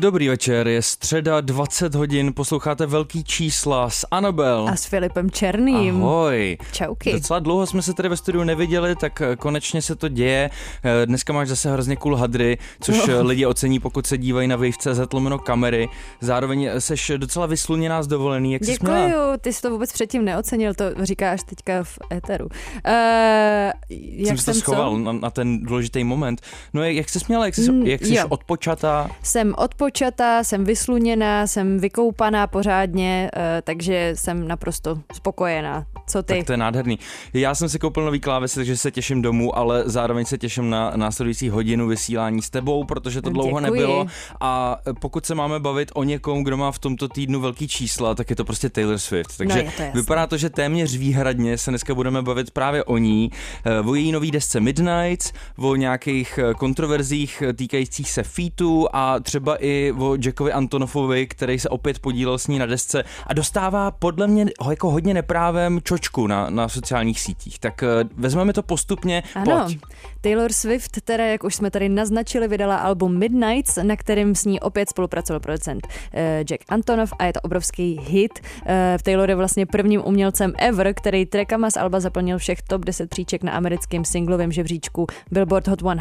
Dobrý večer, je středa 20 hodin, posloucháte velký čísla s Anabel. A s Filipem Černým. Ahoj. Čauky. Docela dlouho jsme se tady ve studiu neviděli, tak eh, konečně se to děje. Eh, Dneska máš zase hrozně cool hadry, což No. no. lidi ocení, pokud se dívají na Wave.cz lomeno kamery. Zároveň seš docela vysluněná z dovolený, jak jsi směla? Děkuju, ty jsi to vůbec předtím neocenil, to říkáš teďka v éteru. Uh, jak jsem si to jsem schoval co? na, na, ten důležitý moment. No jak, jsi směla, jak jsi, Mm, jak jsi jo. odpočatá? Jsem odpočatá, jsem vysluněná, jsem vykoupaná pořádně, uh, takže jsem naprosto spokojená. Co ty? Tak to je nádherný. Já jsem si koupil nový klávesy, takže se těším domů, ale zároveň se těším na následující hodinu vysílání s tebou, protože to dlouho Děkuji. nebylo. A pokud se máme bavit o někom, kdo má v tomto týdnu velký čísla, tak je to prostě Taylor Swift. Takže je to jasný. vypadá to, že téměř výhradně se dneska budeme bavit právě o ní, eh, o její nový desce Midnights, o nějakých eh, kontroverzích eh, týkajících se featu a třeba i o Jackovi Antonofovi, který se opět podílel s ní na desce a dostává podle mě ho jako hodně neprávem čočku na, na sociálních sítích. Tak eh, vezmeme to postupně. Ano, Pojď. Taylor Swift, teda, jak už jsme tady naznačili, vydala album Midnights, na kterém s ní opět spolupracoval producent eh, Jack Antonoff a je to obrovský hit. Eh, Taylor je vlastně prvním umělcem ever, který trackama z alba zaplnil všech top 10 příček na americkém singlovém žebříčku Billboard Hot 100.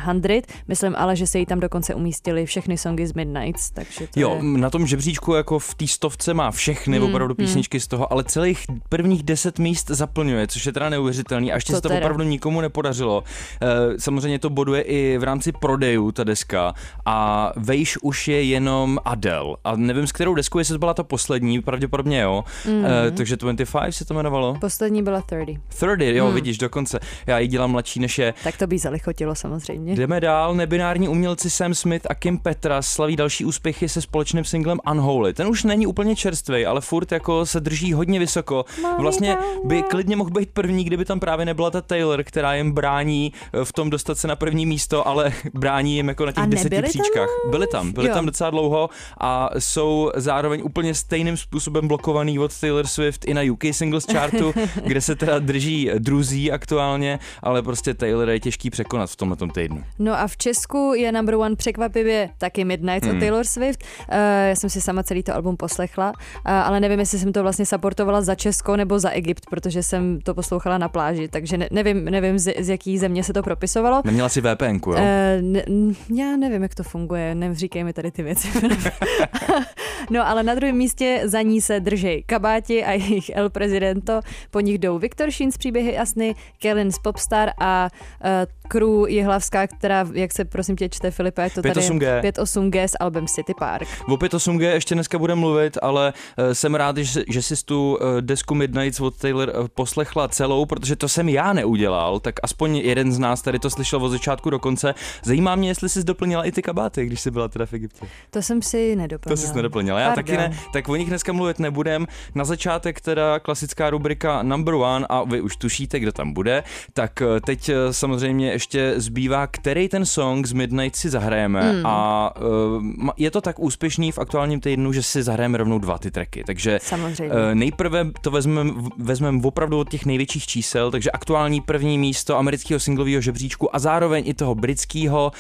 Myslím ale, že se jí tam dokonce umístily všechny songy z Midnights, takže to Jo, je... na tom žebříčku jako v té stovce má všechny Hmm, opravdu písničky z toho, ale celých prvních deset míst zaplňuje, což je teda neuvěřitelný a ještě To se to teda. opravdu nikomu nepodařilo. Eh, Samozřejmě to boduje i v rámci prodejů ta deska a vejš už je jenom Adele a nevím s kterou deskou, jestli to byla ta poslední, pravděpodobně jo, Mhm. Eh, takže 25 se to jmenovalo. Poslední byla 30. 30, jo, Hmm. vidíš, dokonce. Já ji dělám mladší než je. Tak to by zalichotilo samozřejmě. Jdeme dál, nebinární umělci Sam Smith a Kim Petras slaví další úspěchy se společným singlem Unholy. Ten už není úplně čerstvý, ale furt jako se drží hodně vysoko. Vlastně by klidně mohl být první, kdyby tam právě nebyla ta Taylor, která jim brání eh, v tom dostat se na první místo, ale brání jim jako na těch A deseti nebyli tam? příčkách. Byli tam, byli Jo. tam docela dlouho a jsou zároveň úplně stejným způsobem blokovaný od Taylor Swift i na UK Singles Chartu, kde se teda drží druzí aktuálně, ale prostě Taylor je těžký překonat v tomhle týdnu. No a v Česku je number one překvapivě taky Midnight Hmm. od Taylor Swift. Uh, já jsem si sama celý to album poslechla, uh, ale nevím, jestli jsem to vlastně supportovala za Česko nebo za Egypt, protože jsem to poslouchala na pláži, takže ne, nevím, nevím z, z jaký země se to propisovalo. Neměla si VPNku, jo? Eh, ne, já nevím, jak to funguje, neříkej mi tady ty věci. no ale na druhém místě za ní se držej kabáti a jejich El Presidento, po nich jdou Viktor Šín z příběhy Asny, Kellen z Popstar a uh, crew Jihlavská, která, jak se prosím tě čte Filipe, jak to tady 58G. 58G s albem City Park. O 8G ještě dneska bude mluvit, ale eh, jsem rád, že, že jsi tu eh, desku Midnights od Taylor eh, poslechla celou, protože to jsem já neudělal, tak aspoň jeden z nás tady to slyšel od začátku do konce. Zajímá mě, jestli jsi doplnila i ty kabáty, když jsi byla teda v Egyptě. To jsem si nedoplnila. To jsi nedoplnila, já taky Pardon. ne, tak o nich dneska mluvit nebudem. Na začátek teda klasická rubrika Number One a vy už tušíte, kdo tam bude, tak teď samozřejmě ještě zbývá, který ten song z Midnight si zahrajeme Hmm. a uh, je to tak úspěšný v aktuálním týdnu, že si zahrajeme rovnou dva ty tracky, takže Samozřejmě. eh, nejprve to vezmeme vezmem opravdu od těch největších čísel, takže aktuální první místo amerického singlového žebříčku a zároveň i toho britského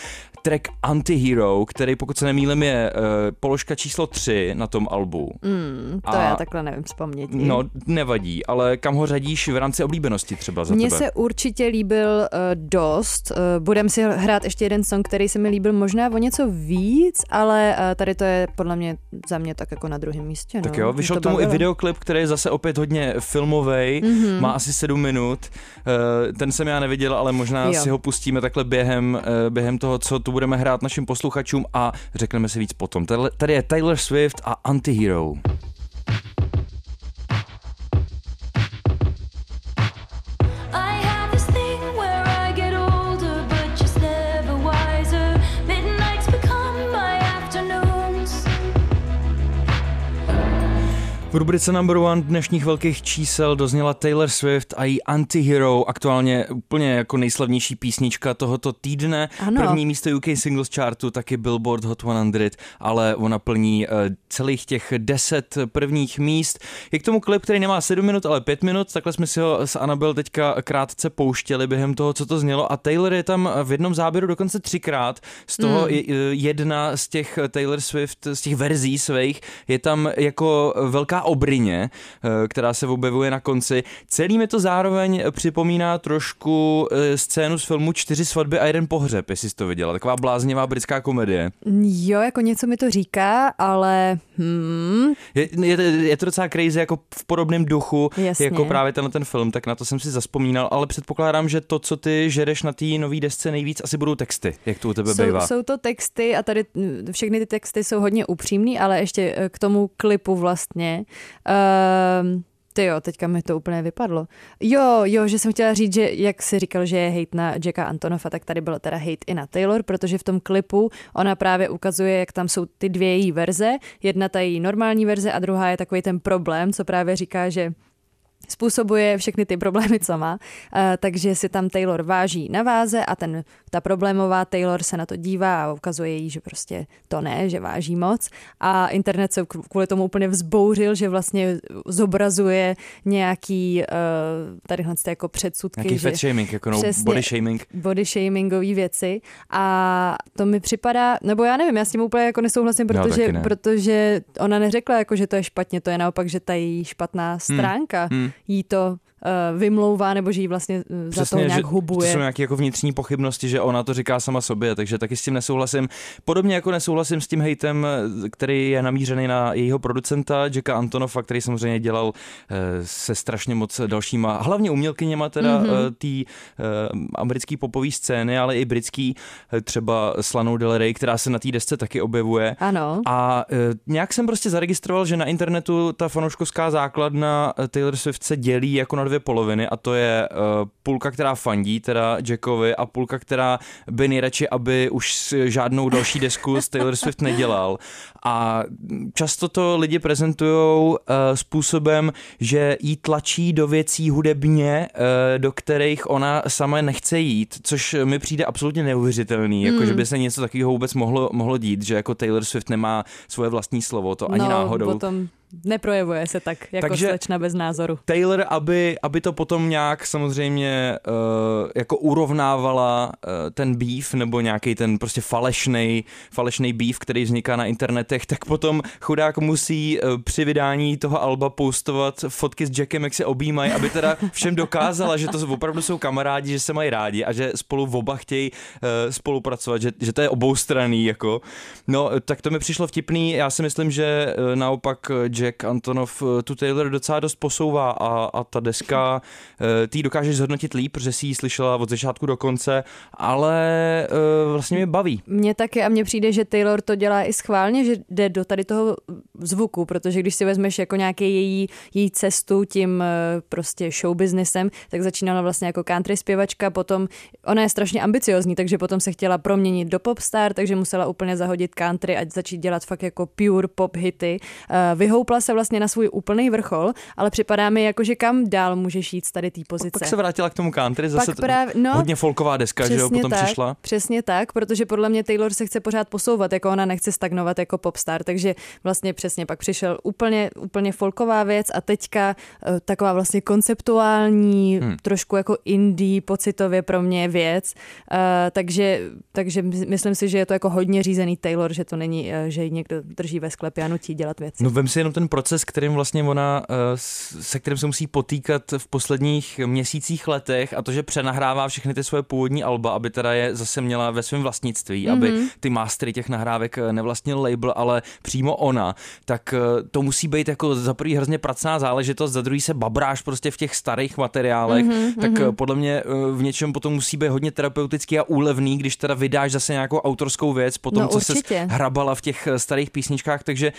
track Antihero, který pokud se nemýlím je uh, položka číslo 3 na tom albu. Mm, to A- já takhle nevím vzpomnět. No, nevadí, ale kam ho řadíš v rámci oblíbenosti třeba za Mně se určitě líbil uh, dost. Uh, budem si hrát ještě jeden song, který se mi líbil možná o něco víc, ale uh, tady to je podle mě za mě tak jako na druhém místě. Tak no. jo, vyšel to tomu i bavilo. videoklip, který je zase opět hodně filmový, Mhm. mm-hmm. má asi sedm minut. Eh, Ten jsem já neviděl, ale možná Jo. si ho pustíme takhle během, eh, během toho, co tu budeme hrát našim posluchačům a řekneme si víc potom. Tady- je Taylor Swift a Antihero. V rubrice number one dnešních velkých čísel dozněla Taylor Swift a její Antihero, aktuálně úplně jako nejslavnější písnička tohoto týdne. Ano. První místo UK Singles Chartu, taky Billboard Hot 100, ale ona plní uh, celých těch deset prvních míst. Je k tomu klip, který nemá 7 minut, ale 5 minut, takhle jsme si ho s Anabel teďka krátce pouštěli během toho, co to znělo a Taylor je tam v jednom záběru dokonce třikrát, z toho je, jedna z těch Taylor Swift, z těch verzí svých, je tam jako velká obrině, eh, která se objevuje na konci. Celý mi to zároveň připomíná trošku eh, scénu z filmu Čtyři svatby a jeden pohřeb, jestli jsi to viděla. Taková bláznivá britská komedie. Jo, jako něco mi to říká, ale hmm, Je, je, je to docela crazy jako v podobném duchu, Jasně. jako právě tenhle ten film, tak na to jsem si zaspomínal, ale předpokládám, že to, co ty žereš na té nové desce nejvíc, asi budou texty, jak to u tebe jsou, bývá. jsou to texty a tady mm, všechny ty texty jsou hodně upřímný, ale ještě eh, k tomu klipu vlastně. Um, ty jo, teďka mi to úplně vypadlo. Jo, jo, že jsem chtěla říct, že jak si říkal, že je hate na Jacka Antonofa, tak tady byl teda hate i na Taylor, protože v tom klipu ona právě ukazuje, jak tam jsou ty dvě její verze. Jedna ta její normální verze a druhá je takový ten problém, co právě říká, že způsobuje všechny ty problémy, co má, Eh, takže si tam Taylor váží na váze a ten, ta problémová Taylor se na to dívá a ukazuje jí, že prostě to ne, že váží moc a internet se kvůli tomu úplně vzbouřil, že vlastně zobrazuje nějaký eh, tadyhle jako předsudky, Nějaký že fat shaming, jako no, Přesně. body shaming. body shamingové věci a to mi připadá, nebo já nevím, já s tím úplně jako nesouhlasím, protože, taky ne. protože ona neřekla jako, že to je špatně, to je naopak, že ta její špatná stránka hmm. jí to uh, vymlouvá, nebo že jí vlastně uh, za to nějak že hubuje. To jsou nějaké jako vnitřní pochybnosti, že ona to říká sama sobě, takže taky s tím nesouhlasím. Podobně jako nesouhlasím s tím hejtem, který je namířený na jejího producenta Jacka Antonofa, který samozřejmě dělal eh, se strašně moc dalšíma, hlavně umělkyněma teda Mhm. mm-hmm. té americké popové scény, ale i britský, eh, třeba Slanou Del Rey, která se na té desce taky objevuje. Ano. A nějak jsem prostě zaregistroval, že na internetu ta fanouškovská základna Taylor Swift se dělí jako na dvě poloviny a to je e, půlka, která fandí teda Jackovi a půlka, která by nejradši, aby už s- žádnou další desku s Taylor Swift nedělal. A často to lidi prezentují e, způsobem, že jí tlačí do věcí hudebně, e, do kterých ona sama nechce jít, což mi přijde absolutně neuvěřitelný, jako že by se něco takového vůbec mohlo, mohlo dít, že jako Taylor Swift nemá svoje vlastní slovo, to ani no, náhodou. potom neprojevuje se tak jako Takže- slečna bez názoru. Taylor, aby, aby to potom nějak samozřejmě uh, jako urovnávala uh, ten beef nebo nějaký ten prostě falešný, falešný beef, který vzniká na internetech, tak potom chudák musí uh, při vydání toho alba postovat fotky s Jackem, jak se objímají, aby teda všem dokázala, že to opravdu jsou kamarádi, že se mají rádi a že spolu oba chtějí uh, spolupracovat, že, že to je oboustranný jako. No, tak to mi přišlo vtipný, já si myslím, že uh, naopak Jack Antonov eh, tu Taylor docela dost posouvá a, a ta deska, eh, ty dokážeš zhodnotit líp, protože si ji slyšela od začátku do konce, ale eh, vlastně mě baví. Mně taky a mně přijde, že Taylor to dělá i schválně, že jde do tady toho zvuku, protože když si vezmeš jako nějaký její, její cestu tím prostě show businessem, tak začínala vlastně jako country zpěvačka, potom ona je strašně ambiciozní, takže potom se chtěla proměnit do popstar, takže musela úplně zahodit country a začít dělat fakt jako pure pop hity. Eh, Vyhoupla se vlastně na svůj úplný vrchol, ale připadá mi jako, že kam dál můžeš jít z tady té pozice. Pak se vrátila k tomu country, zase Pak to- právě- no, hodně folková deska, že jo, potom tak, přišla. Přesně tak, protože podle mě Taylor se chce pořád posouvat, jako ona nechce stagnovat jako popstar, takže vlastně přesně pak přišel úplně, úplně folková věc a teďka eh, taková vlastně konceptuální, Hmm. trošku jako indie pocitově pro mě věc, Eh, takže, takže my- myslím si, že je to jako hodně řízený Taylor, že to není, eh, že ji někdo drží ve sklepě a nutí dělat věci. No vem si jenom ten proces, kterým vlastně ona, eh, se kterým se musí potýkat v posledních měsících, letech a to, že přenahrává všechny ty svoje původní alba, aby teda je zase měla ve svém vlastnictví, mm-hmm. aby ty mastery těch nahrávek eh, nevlastnil label, ale přímo ona, tak eh, to musí být jako za prvý hrozně pracná záležitost, za druhý se babráš prostě v těch starých materiálech, mm-hmm. tak eh, podle mě v něčem potom musí být hodně terapeutický a úlevný, když teda vydáš zase nějakou autorskou věc, potom No, co se hrabala v těch starých písničkách, takže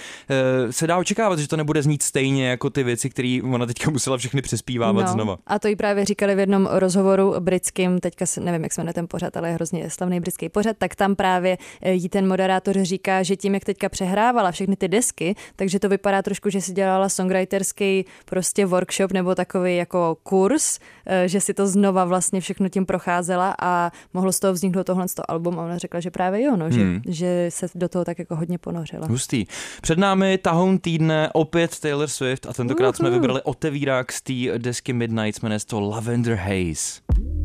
se dá očekávat, očekávat, že to nebude znít stejně jako ty věci, které ona teďka musela všechny přespívávat znova. A to jí právě říkali v jednom rozhovoru britským, teďka nevím, jak se jmenuje ten pořad, ale je hrozně slavný britský pořad, tak tam právě eh, jí ten moderátor říká, že tím, jak teďka přehrávala všechny ty desky, takže to vypadá trošku, že si dělala songwriterský prostě workshop nebo takový jako kurz, eh, že si to znova vlastně všechno tím procházela a mohlo z toho vzniknout tohle album a ona řekla, že právě jo, no, že, Hmm. že se do toho tak jako hodně ponořila. Hustý. Před námi tahoun týdne opět Taylor Swift a tentokrát jsme vybrali otevírák z té desky Midnight, jmenuje se to Lavender Haze.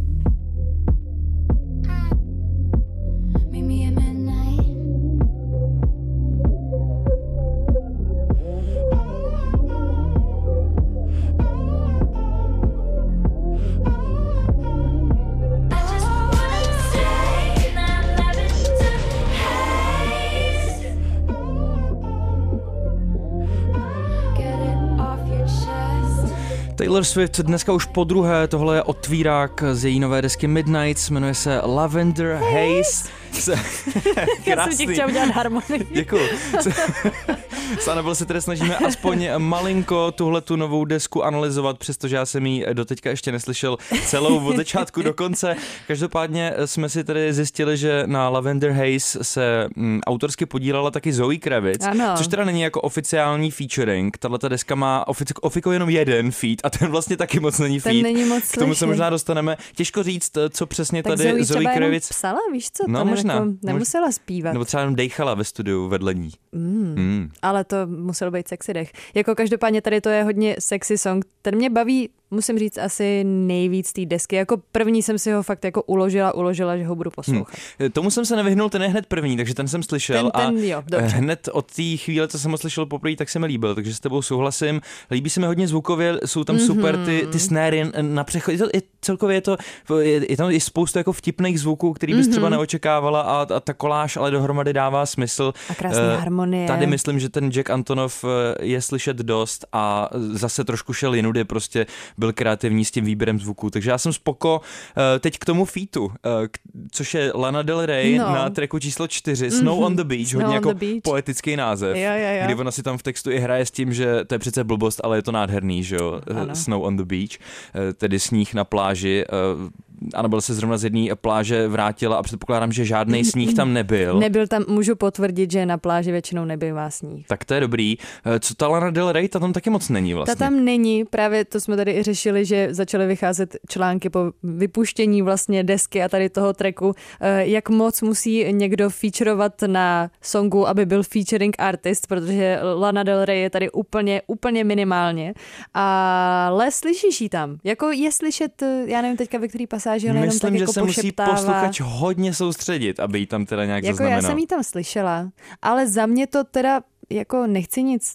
Taylor Swift dneska už po druhé, tohle je otvírák z její nové desky Midnight, jmenuje se Lavender Haze. Se- Já jsem ti chtěla udělat harmonii. Děkuju. S Anabel se tedy snažíme aspoň malinko tuhle tu novou desku analyzovat, přestože já jsem ji doteďka ještě neslyšel celou od začátku do konce. Každopádně jsme si tedy zjistili, že na Lavender Haze se mm, autorsky podílela taky Zoe Kravitz, Ano. což teda není jako oficiální featuring. Tahle ta deska má ofici- ofiko jenom jeden feat a ten vlastně taky moc není Ten feat. není moc K tomu se možná dostaneme. Těžko říct, co přesně tak tady Zoe Zoe Kravitz... psala, víš co? No, možná. Jako nemusela zpívat. Nebo třeba jenom dejchala ve studiu vedle ní. Mm. Mm. Ale to musel být sexy dech. Jako každopádně tady to je hodně sexy song. Ten mě baví, musím říct, asi nejvíc té desky. Jako první jsem si ho fakt jako uložila, uložila, že ho budu poslouchat. Hmm. Tomu jsem se nevyhnul, ten je hned první, takže ten jsem slyšel Ten- ten a jo, dobře. hned od té chvíle, co jsem ho slyšel poprvé, tak se mi líbil, takže s tebou souhlasím. Líbí se mi hodně zvukově, jsou tam mm-hmm. super ty, ty snary na přechod. Je to, je, celkově je to, je, je tam je spoustu jako vtipných zvuků, který bys mm-hmm. Mhm. třeba neočekávala a, a ta koláž ale dohromady dává smysl. A krásná Eh, harmonie. Tady myslím, že ten Jack Antonov je slyšet dost a zase trošku šel jinudy, prostě byl kreativní s tím výběrem zvuků. Takže já jsem spoko. Eh, Teď k tomu featu, eh, což je Lana Del Rey No. na tracku číslo 4, Snow on the Beach, Snow hodně jako beach. poetický název. Jo, jo, jo. Kdy ona si tam v textu i hraje s tím, že to je přece blbost, ale je to nádherný, že jo, eh, Ano. Snow on the Beach, tedy sníh na pláži. Anabel se zrovna z jedné pláže vrátila a předpokládám, že žádný sníh tam nebyl. Nebyl tam, můžu potvrdit, že na pláži většinou nebývá sníh. Tak to je dobrý. Eh, Co ta Lana Del Rey, ta tam taky moc není vlastně. Ta tam není, právě to jsme tady i řešili, že začaly vycházet články po vypuštění vlastně desky a tady toho tracku, eh, jak moc musí někdo featurovat na songu, aby byl featuring artist, protože Lana Del Rey je tady úplně, úplně minimálně. Ale slyšíš ji tam. Jako je slyšet, eh, já nevím teďka ve který pasáži, ona jenom tak Myslím, že jako se musí posluchač hodně soustředit, aby jí tam teda nějak Jako zaznamenal. já jsem ji tam slyšela, ale za mě to teda jako nechci nic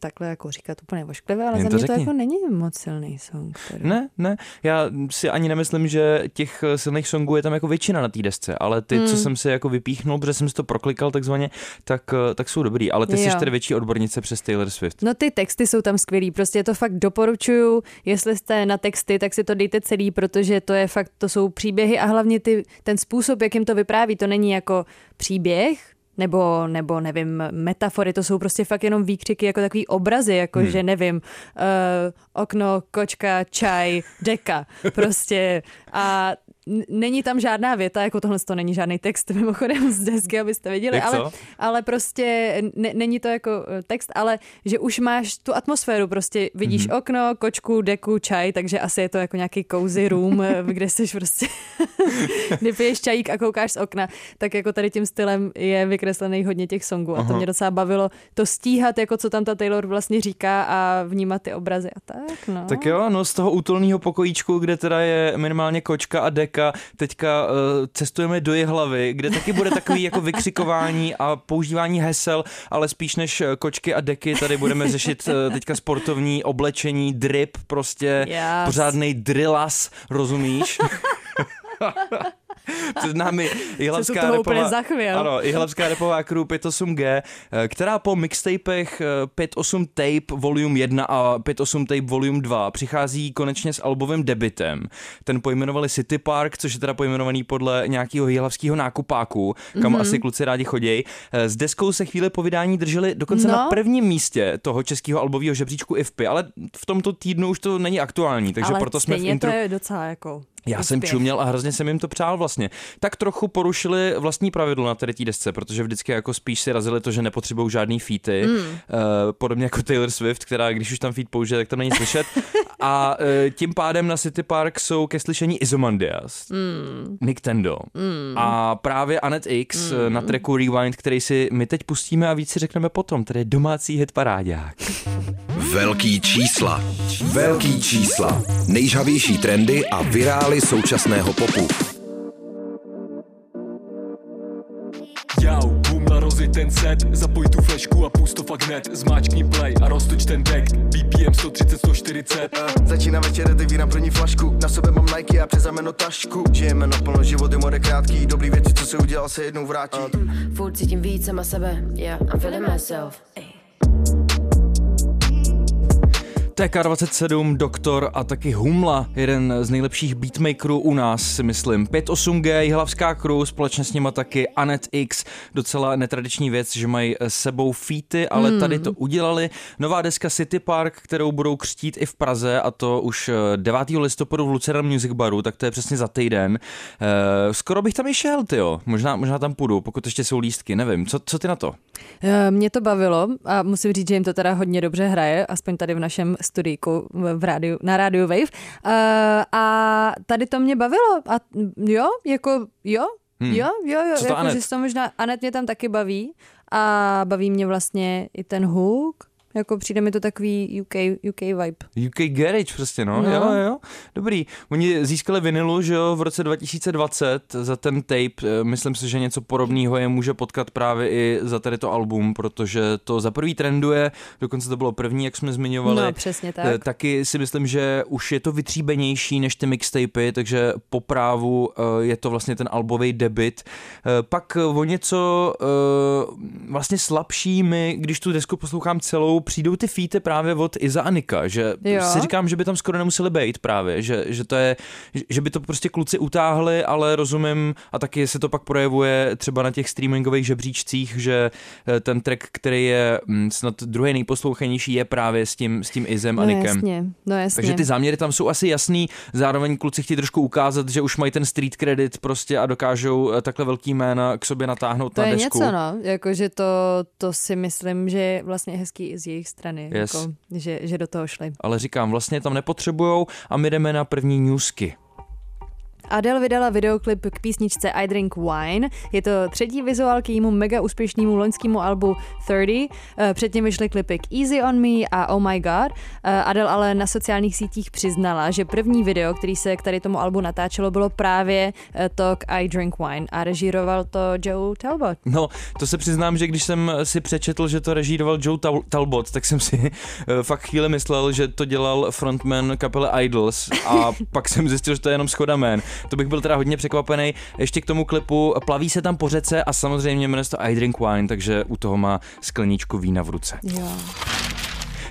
takhle jako říkat úplně vošklivé, ale Jen za to mě to řekni. jako není moc silný song. Teda. Ne, ne, já si ani nemyslím, že těch silných songů je tam jako většina na té desce, ale ty, Hmm. co jsem si jako vypíchnul, protože jsem si to proklikal takzvaně, tak, eh, tak jsou dobrý, ale ty jsi Jo. tedy větší odbornice přes Taylor Swift. No ty texty jsou tam skvělý, prostě to fakt doporučuju, jestli jste na texty, tak si to dejte celý, protože to je fakt, to jsou příběhy a hlavně ty, ten způsob, jakým to vypráví, to není jako příběh, nebo, nebo nevím, metafory, to jsou prostě fakt jenom výkřiky, jako takový obrazy, jako hmm. že nevím, uh, okno, kočka, čaj, deka, prostě a není tam žádná věta, jako tohle to není žádný text, mimochodem z desky, abyste viděli, Jak ale, ale prostě ne, není to jako eh, text, ale že už máš tu atmosféru, prostě vidíš Mhm. mm-hmm. okno, kočku, deku, čaj, takže asi je to jako nějaký cozy room, eh, kde jsi prostě, kdy piješ čajík a koukáš z okna, tak jako tady tím stylem je vykreslený hodně těch songů a to Aha. mě docela bavilo to stíhat, jako co tam ta Taylor vlastně říká a vnímat ty obrazy a tak, no. Tak jo, no z toho útulného pokojíčku, kde teda je minimálně kočka a deka, teďka uh, cestujeme do Jihlavy, kde taky bude takový jako vykřikování a používání hesel, ale spíš než eh, kočky a deky, tady budeme řešit uh, teďka sportovní oblečení, drip, prostě Yes. pořádný drillas, rozumíš? Před námi jihlavská repová, ano, jihlavská repová crew 58G, eh, která po mixtapech eh, 58 Tape Volume 1 a 58 Tape Volume 2 přichází konečně s albovým debitem. Ten pojmenovali City Park, což je teda pojmenovaný podle nějakého jihlavského nákupáku, kam Mhm. asi kluci rádi chodí. S deskou se chvíli po vydání drželi dokonce No. na prvním místě toho českého albového žebříčku IFPy, ale v tomto týdnu už to není aktuální, takže Ale proto jsme v intro... to je docela jako Já jsem úspěch. čuměl a hrozně jsem jim to přál vlastně. Tak trochu porušili vlastní pravidlo na té desce, protože vždycky jako spíš si razili to, že nepotřebují žádný featy. Mm. Uh, podobně jako Taylor Swift, která když už tam feat použije, tak tam není slyšet. a uh, tím pádem na City Park jsou ke slyšení Izomandias, mm. Nick Tendo mm. a právě Anet X mm. na tracku Rewind, který si my teď pustíme a víc si řekneme potom. Tady je domácí hit parádák. Velký čísla. Velký čísla. Nejžhavější trendy a virály současného popu. Jau, boom na rozi ten set Zapoj tu flešku a pust to fakt hned Zmáčkni play a roztoč ten deck BPM 130, 140 Začíná večer, otevírám první flašku Na sebe mám Nike a přes rameno tašku Žijeme naplno, život je more krátký Dobrý věci, co se udělal, se jednou vrátí Furt cítím víc sama sebe, yeah, I'm feeling myself. Ey. TK27, Doktor a taky Humla, jeden z nejlepších beatmakerů u nás, si myslím. 58G, Jihlavská crew, společně s nima taky Anet X, docela netradiční věc, že mají s sebou featy, ale tady to udělali. Nová deska City Park, kterou budou křtít i v Praze a to už eh, 9. listopadu v Lucerna Music Baru, tak to je přesně za týden. Eh, skoro bych tam i šel, tyjo. Možná, možná tam půjdu, pokud ještě jsou lístky, nevím. Co, co ty na to? Eh, Mě to bavilo a musím říct, že jim to teda hodně dobře hraje, aspoň tady v našem studijku v rádiu, na rádiu Wave. Eh, A tady to mě bavilo a jo, jako jo, Hmm. jo, jo, jo, Co to jako, Anet? že to možná, Anet mě tam taky baví a baví mě vlastně i ten hook, jako přijde mi to takový UK, UK vibe. UK Garage prostě, no. No. Jo, jo. Dobrý. Oni získali vinilu, že jo, v roce 2020 za ten tape. Eh, Myslím si, že něco podobného je může potkat právě i za tady to album, protože to za prvý trenduje, dokonce to bylo první, jak jsme zmiňovali. No, přesně Eh, tak. Taky si myslím, že už je to vytříbenější než ty mixtapy, takže po právu eh, je to vlastně ten albový debit. Pak o něco vlastně slabší mi, když tu desku poslouchám celou, přijdou ty featy právě od Iza a Nika, že Jo. si říkám, že by tam skoro nemuseli být právě, že, že to je, že by to prostě kluci utáhli, ale rozumím a taky se to pak projevuje třeba na těch streamingových žebříčcích, že eh, ten track, který je mm, snad druhý nejposlouchanější, je právě s tím, s tím Izem a No Nikem. jasně, no jasně. Takže ty záměry tam jsou asi jasný, zároveň kluci chtějí trošku ukázat, že už mají ten street credit prostě a dokážou eh, takhle velký jména k sobě natáhnout to na je desku. něco, no, jakože to, to si myslím, že je vlastně hezký i z jejich strany, Yes. jako, že, že do toho šli. Ale říkám, vlastně tam nepotřebujou a my jdeme na první newsky. Adele vydala videoklip k písničce I Drink Wine. Je to třetí vizuál k jejímu mega úspěšnému loňskému albu 30. Eh, Předtím vyšly klipy k Easy on Me a Oh My God. Eh, Adele ale na sociálních sítích přiznala, že první video, který se k tady tomu albu natáčelo, bylo právě eh, to k I Drink Wine a režíroval to Joe Talbot. No, to se přiznám, že když jsem si přečetl, že to režíroval Joe Tal- Talbot, tak jsem si fakt chvíli myslel, že to dělal frontman kapely Idols a pak jsem zjistil, že to je jenom Skoda Man. To bych byl teda hodně překvapený. Ještě k tomu klipu plaví se tam po řece a samozřejmě jmenuje to I Drink Wine, takže u toho má skleničku vína v ruce. Jo.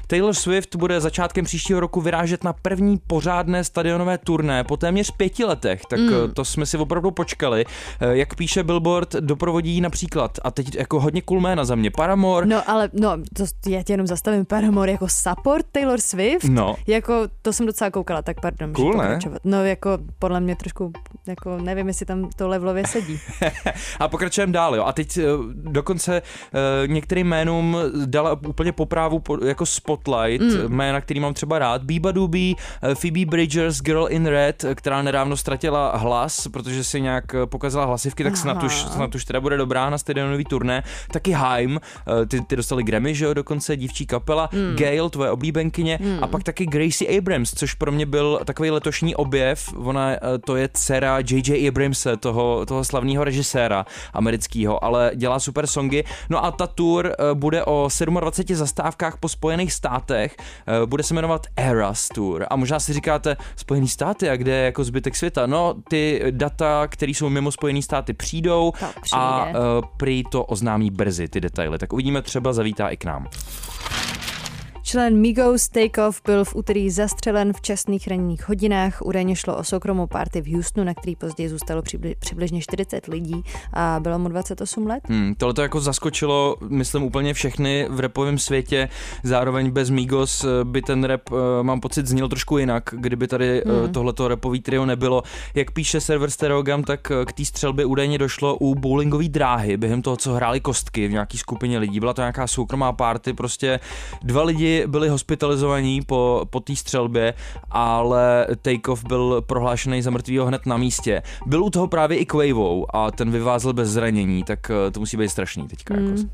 Taylor Swift bude začátkem příštího roku vyrážet na první pořádné stadionové turné po téměř pěti letech, tak mm. to jsme si opravdu počkali. Eh, Jak píše Billboard, doprovodí ji například, a teď jako hodně cool jména za mě, Paramore, No ale no, to, já tě jenom zastavím Paramore jako support Taylor Swift. No. Jako, to jsem docela koukala, tak pardon. Cool, ne? pokračovat. No jako, podle mě trošku, jako nevím, jestli tam to levelově sedí. A pokračujeme dál, jo. A teď eh, dokonce eh, některým jménům dala úplně poprávu po, jako spotlight, mm. jména, který mám třeba rád. Biba Doobie, eh, Phoebe Bridgers, Girl in Red, eh, která nedávno ztratila hlas, protože si nějak eh, pokazila hlasivky, tak snad už, snad už teda bude dobrá na stadionový turné. Taky Haim, ty, ty dostali Grammy, že jo, dokonce dívčí kapela. Mm. Gail, tvoje oblíbenkyně. Mm. A pak taky Gracie Abrams, což pro mě byl takový letošní objev. Ona to je dcera J.J. Abramse, toho, toho slavného režiséra amerického, ale dělá super songy. No a ta tour bude o 27 zastávkách po Spojených státech státech. Eh, Bude se jmenovat Eras Tour. A možná si říkáte, Spojený státy a kde je jako zbytek světa? No, ty data, které jsou mimo Spojený státy, přijdou a uh, prý to oznámí brzy, ty detaily. Tak uvidíme, třeba zavítá i k nám. Člen Migos Takeoff byl v úterý zastřelen v časných ranních hodinách. Údajně šlo o soukromou party v Houstonu, na který později zůstalo přibli- přibližně 40 lidí a bylo mu 28 let. Hmm, tohle to jako zaskočilo, myslím, úplně všechny v repovém světě. Zároveň bez Migos eh, by ten rap, eh, mám pocit, zněl trošku jinak, kdyby tady hmm. tohleto repový trio nebylo. Jak píše server Stereogam, tak eh, k té střelbě údajně došlo u bowlingové dráhy během toho, co hráli kostky v nějaký skupině lidí. Byla to nějaká soukromá party, prostě dva lidi byli hospitalizovaní po, po té střelbě, ale Takeoff byl prohlášený za mrtvýho hned na místě. Byl u toho právě i Quavo a ten vyvázl bez zranění, tak eh, to musí být strašný teďka. Mm. Jako.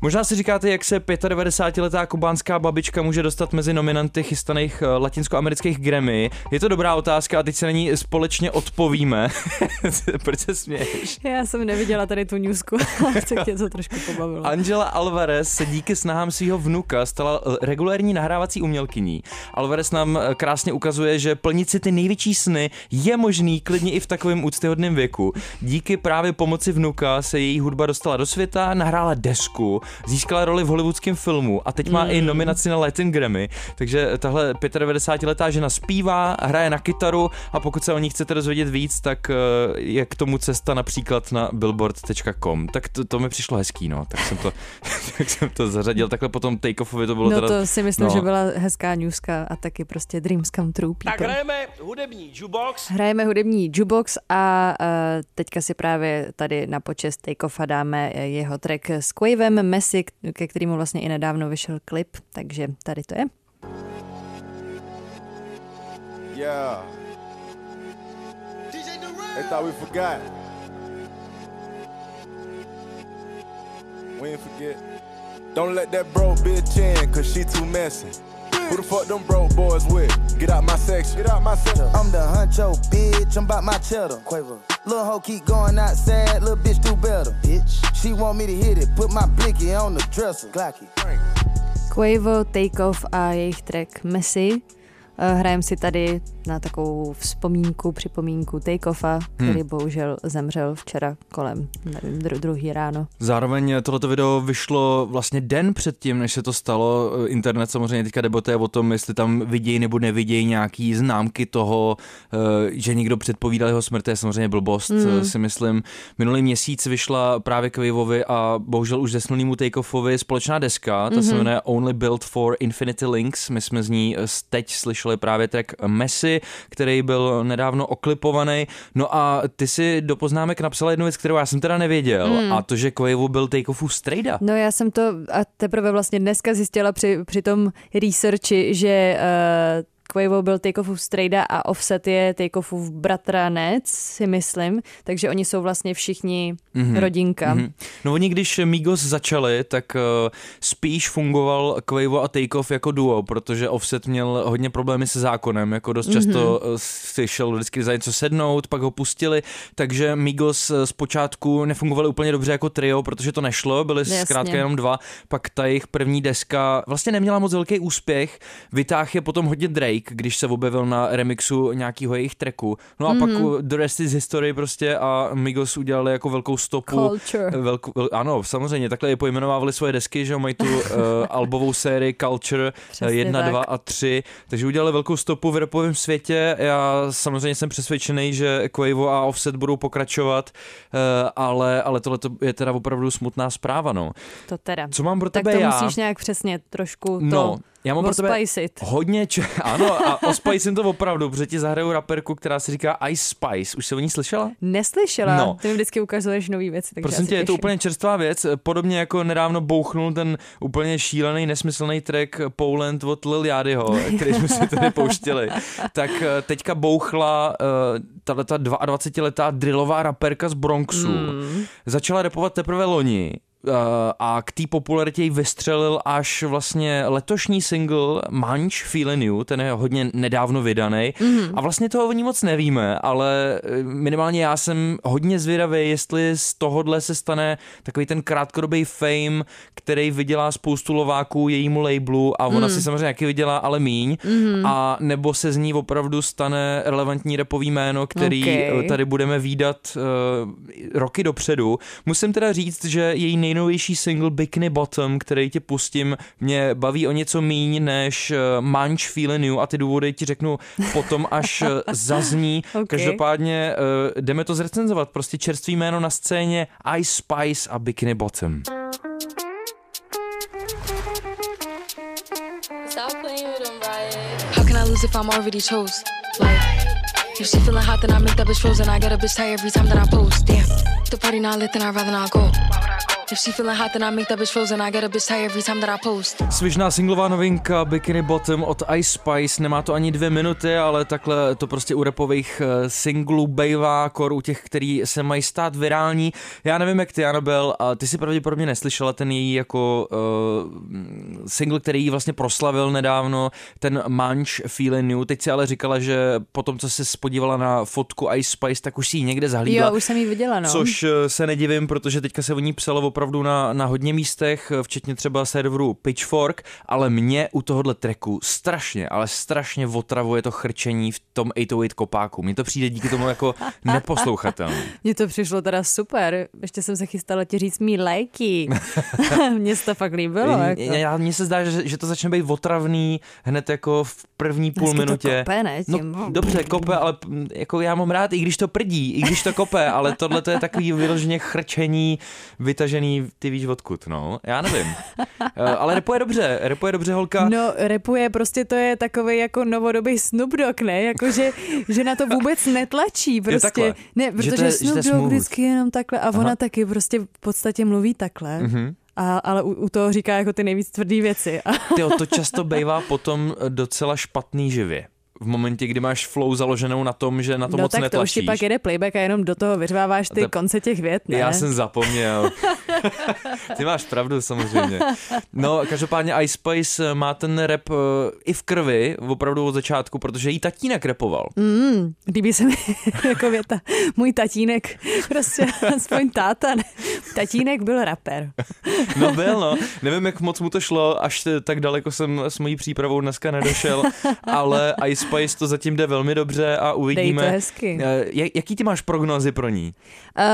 Možná si říkáte, jak se 95-letá kubánská babička může dostat mezi nominanty chystaných eh, latinskoamerických Grammy. Je to dobrá otázka a teď se na ní společně odpovíme. Proč se směješ? Já jsem neviděla tady tu newsku, ale tak tě to trošku pobavilo. Angela Alvarez se díky snahám svého vnuka stala eh, regulérní nahrávací umělkyní. Alvarez nám eh, krásně ukazuje, že plnit si ty největší sny je možný klidně i v takovém úctyhodném věku. Díky právě pomoci vnuka se její hudba dostala do světa, nahrála desku, získala roli v hollywoodském filmu a teď má i nominaci na Latin Grammy. Takže tahle 95-letá žena zpívá, hraje na kytaru a pokud se o ní chcete dozvědět víc, tak eh, je k tomu cesta například na billboard.com. Tak to, to mi přišlo hezký, no. Tak jsem to, tak jsem to zařadil. Takhle potom take-offovi to bylo No teda... to si myslím, no. že byla hezká newska a taky prostě dreams come true Tak people. hrajeme hudební jukebox. Hrajeme hudební jukebox a uh, teďka si právě tady na počest Takeoffa dáme eh, jeho track s Quavem Messi, ke kterému vlastně i nedávno vyšel klip, takže tady to je. Yeah. Don't let that broke bitch in, cause she too messy. Who the fuck them broke boys with? Get out my section. Get out my section. I'm the huncho, bitch. I'm about my cheddar. Quavo. Little hoe keep going outside, little bitch do better. Bitch. She want me to hit it, put my blicky on the dresser. Glocky. Quavo, Takeoff a uh, jejich track Messi. Eh, Hrajeme si tady na takovou vzpomínku, připomínku Takeoffa, který Hmm. bohužel zemřel včera kolem, nevím, dru- druhý ráno. Zároveň tohleto video vyšlo vlastně den předtím, než se to stalo. Internet samozřejmě teďka debatuje o tom, jestli tam vidějí nebo nevidějí nějaký známky toho, eh, že někdo předpovídal jeho smrt. To je samozřejmě blbost, mm. si myslím. Minulý měsíc vyšla právě Quavovi a bohužel už zesnulýmu Takeoffovi společná deska, ta mm-hmm. se jmenuje Only Built for Infinity Links. My jsme z ní eh, teď slyšeli právě track Messi, který byl nedávno oklipovaný. No a ty si do poznámek napsala jednu věc, kterou já jsem teda nevěděl, mm. a to, že Quavo byl Takeoffův strejda. No já jsem to a teprve vlastně dneska zjistila při, při tom researchi, že uh, Quavo byl Takeoffův strejda a Offset je Takeoffův bratranec, si myslím, takže oni jsou vlastně všichni mm-hmm. rodinka. Mhm. No oni když Migos začali, tak uh, spíš fungoval Quavo a Takeoff jako duo, protože Offset měl hodně problémy se zákonem, jako dost často mm-hmm. si šel vždycky za něco sednout, pak ho pustili, takže Migos eh, zpočátku nefungovali úplně dobře jako trio, protože to nešlo, byli Jasně. zkrátka jenom dva, pak ta jejich první deska vlastně neměla moc velký úspěch, vytáh je potom hodně Drake, když se objevil na remixu nějakého jejich tracku. No a mm-hmm. pak uh, The Rest is History prostě a Migos udělali jako velkou stopu. Culture. Velkou, vel, ano, samozřejmě, takhle je pojmenovávali svoje desky, že mají tu uh, albovou sérii Culture Přesně 1, tak. 2 a 3, takže udělali velkou stopu v rapovém světě. Já samozřejmě jsem přesvědčený, že Quavo a Offset budou pokračovat, uh, ale, ale tohle je teda opravdu smutná zpráva, no. To teda. Co mám pro tak tebe to já? musíš nějak přesně trošku to No, já mám pro tebe hodně č- ano, a ospicím to opravdu, protože ti zahraju raperku, která se říká Ice Spice. Už se o ní slyšela? Neslyšela, No. ty mi vždycky ukazuješ nový věci, takže Prosím tě, je to těším. úplně čerstvá věc. Podobně jako nedávno bouchnul ten úplně šílený, nesmyslný track Poland od Lil Yachtyho, který jsme si tady pouštěli. Tak eh, teďka bouchla uh, tato 22-letá drillová raperka z Bronxu. Mm. Začala repovat teprve loni. Uh, a k té popularitě ji vystřelil až vlastně letošní single Munch Feeling You, ten je hodně nedávno vydaný. Mm-hmm. A vlastně toho o ní moc nevíme, ale eh, minimálně já jsem hodně zvědavý, jestli z tohohle se stane takový ten krátkodobý fame, který vydělá spoustu lováků jejímu labelu a ona mm. si samozřejmě jaký vydělá, ale míň. Mm-hmm. A nebo se z ní opravdu stane relevantní repový jméno, který Okay. eh, tady budeme výdat uh, roky dopředu. Musím teda říct, že její nejnovější single Bikini Bottom, který ti pustím, mě baví o něco míň než uh, Munch Feeling You a ty důvody ti řeknu potom, až uh, zazní. Ok. Každopádně uh, jdeme to zrecenzovat. Prostě čerstvý jméno na scéně Ice Spice a Bikini Bottom. How can I lose if I'm already chose? Like, if she feeling hot, then I make that bitch frozen. I get a bitch tired every time that I post. Damn, the party not lit, then I'd rather not go. If she feeling hot, then I make that bitch frozen. I get a bitch tired every time that I post. Svižná singlová novinka Bikini Bottom od Ice Spice, nemá to ani dvě minuty, ale takhle to prostě u repových eh, singlů bejvá, kor u těch, který se mají stát virální. Já nevím, jak ty, Anabel, a ty si pravděpodobně neslyšela ten její jako uh, single, který jí vlastně proslavil nedávno, ten Munch Feeling New. Teď si ale říkala, že potom, co se spodívala na fotku Ice Spice, tak už si ji někde zahlídla. Jo, už jsem ji viděla, no. Což eh, se nedivím, protože teďka se o ní psalo opravdu na, na hodně místech, včetně třeba serveru Pitchfork, ale mě u tohohle treku strašně, ale strašně otravuje to chrčení v tom 808 kopáku. Mně to přijde díky tomu jako neposlouchatelné. Mně to přišlo teda super. Ještě jsem se chystala ti říct mý lajky. Mně se to fakt líbilo. Jako. Já, mně se zdá, že, že to začne být otravný hned jako v první půl Dneska to minutě. kope, ne, tím. No, dobře, kope, ale mm, jako já mám rád, i když to prdí, i když to kope, ale tohle to je takový vyloženě chrčení, vytažený, ty víš odkud, no, já nevím. Eh, ale repuje dobře, repuje dobře holka. No, repuje, prostě to je takový jako novodobý Snoop Dogg, ne? Jako, že, že na to vůbec netlačí, prostě. takhle. Ne, Že protože to je- že Snoop to je Dogg smooth. vždycky jenom takhle a ona Aha. taky prostě v podstatě mluví takhle. Mhm. A, ale u, u toho říká jako ty nejvíc tvrdý věci. Tyjo, to často bývá potom docela špatný živě. V momentě, kdy máš flow založenou na tom, že na to no moc tak to už netlačíš. ti pak jede playback a jenom do toho vyřváváš ty To- konce těch vět, ne? Já jsem zapomněl. Ty máš pravdu samozřejmě. No, každopádně Ice Spice má ten rap eh, i v krvi, opravdu od začátku, protože jí tatínek repoval. Mm, líbí se mi jako věta. Můj tatínek, prostě aspoň táta, ne? tatínek byl rapper. No byl, no. Nevím, jak moc mu to šlo, až tak daleko jsem s mojí přípravou dneska nedošel, ale Ice Spice to zatím jde velmi dobře a uvidíme. Dej to hezky. Eh, jak- Jaký ty máš prognozy pro ní? Uh,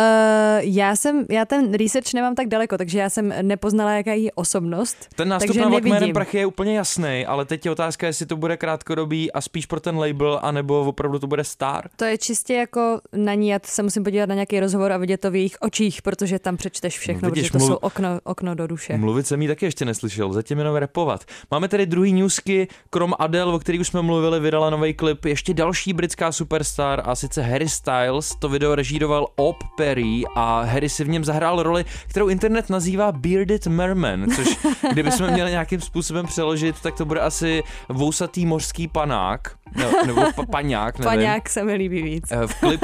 já jsem, já ten research nemám tak daleko, takže já jsem nepoznala, jaká je osobnost. Ten nástup na nevidím. prachy je úplně jasný, ale teď je otázka, jestli to bude krátkodobý a spíš pro ten label, anebo opravdu to bude star. To je čistě jako na ní, já se musím podívat na nějaký rozhovor a vidět to v jejich očích, protože tam přečteš všechno, No vidíš, protože to mluv- jsou okno, okno do duše. Mluvit jsem jí taky ještě neslyšel, zatím jenom repovat. Máme tady druhý newsky, krom Adele, o který už jsme mluvili, vydala nový klip, ještě další britská superstar a sice Harry Styles. To video režíroval Op Perry a Harry si v něm zahrál roli, kterou internet nazývá Bearded Merman, což kdybychom měli nějakým způsobem přeložit, tak to bude asi vousatý mořský panák, no, nebo pa- paňák, nevím. Paňák se mi líbí víc. Eh, V, klip,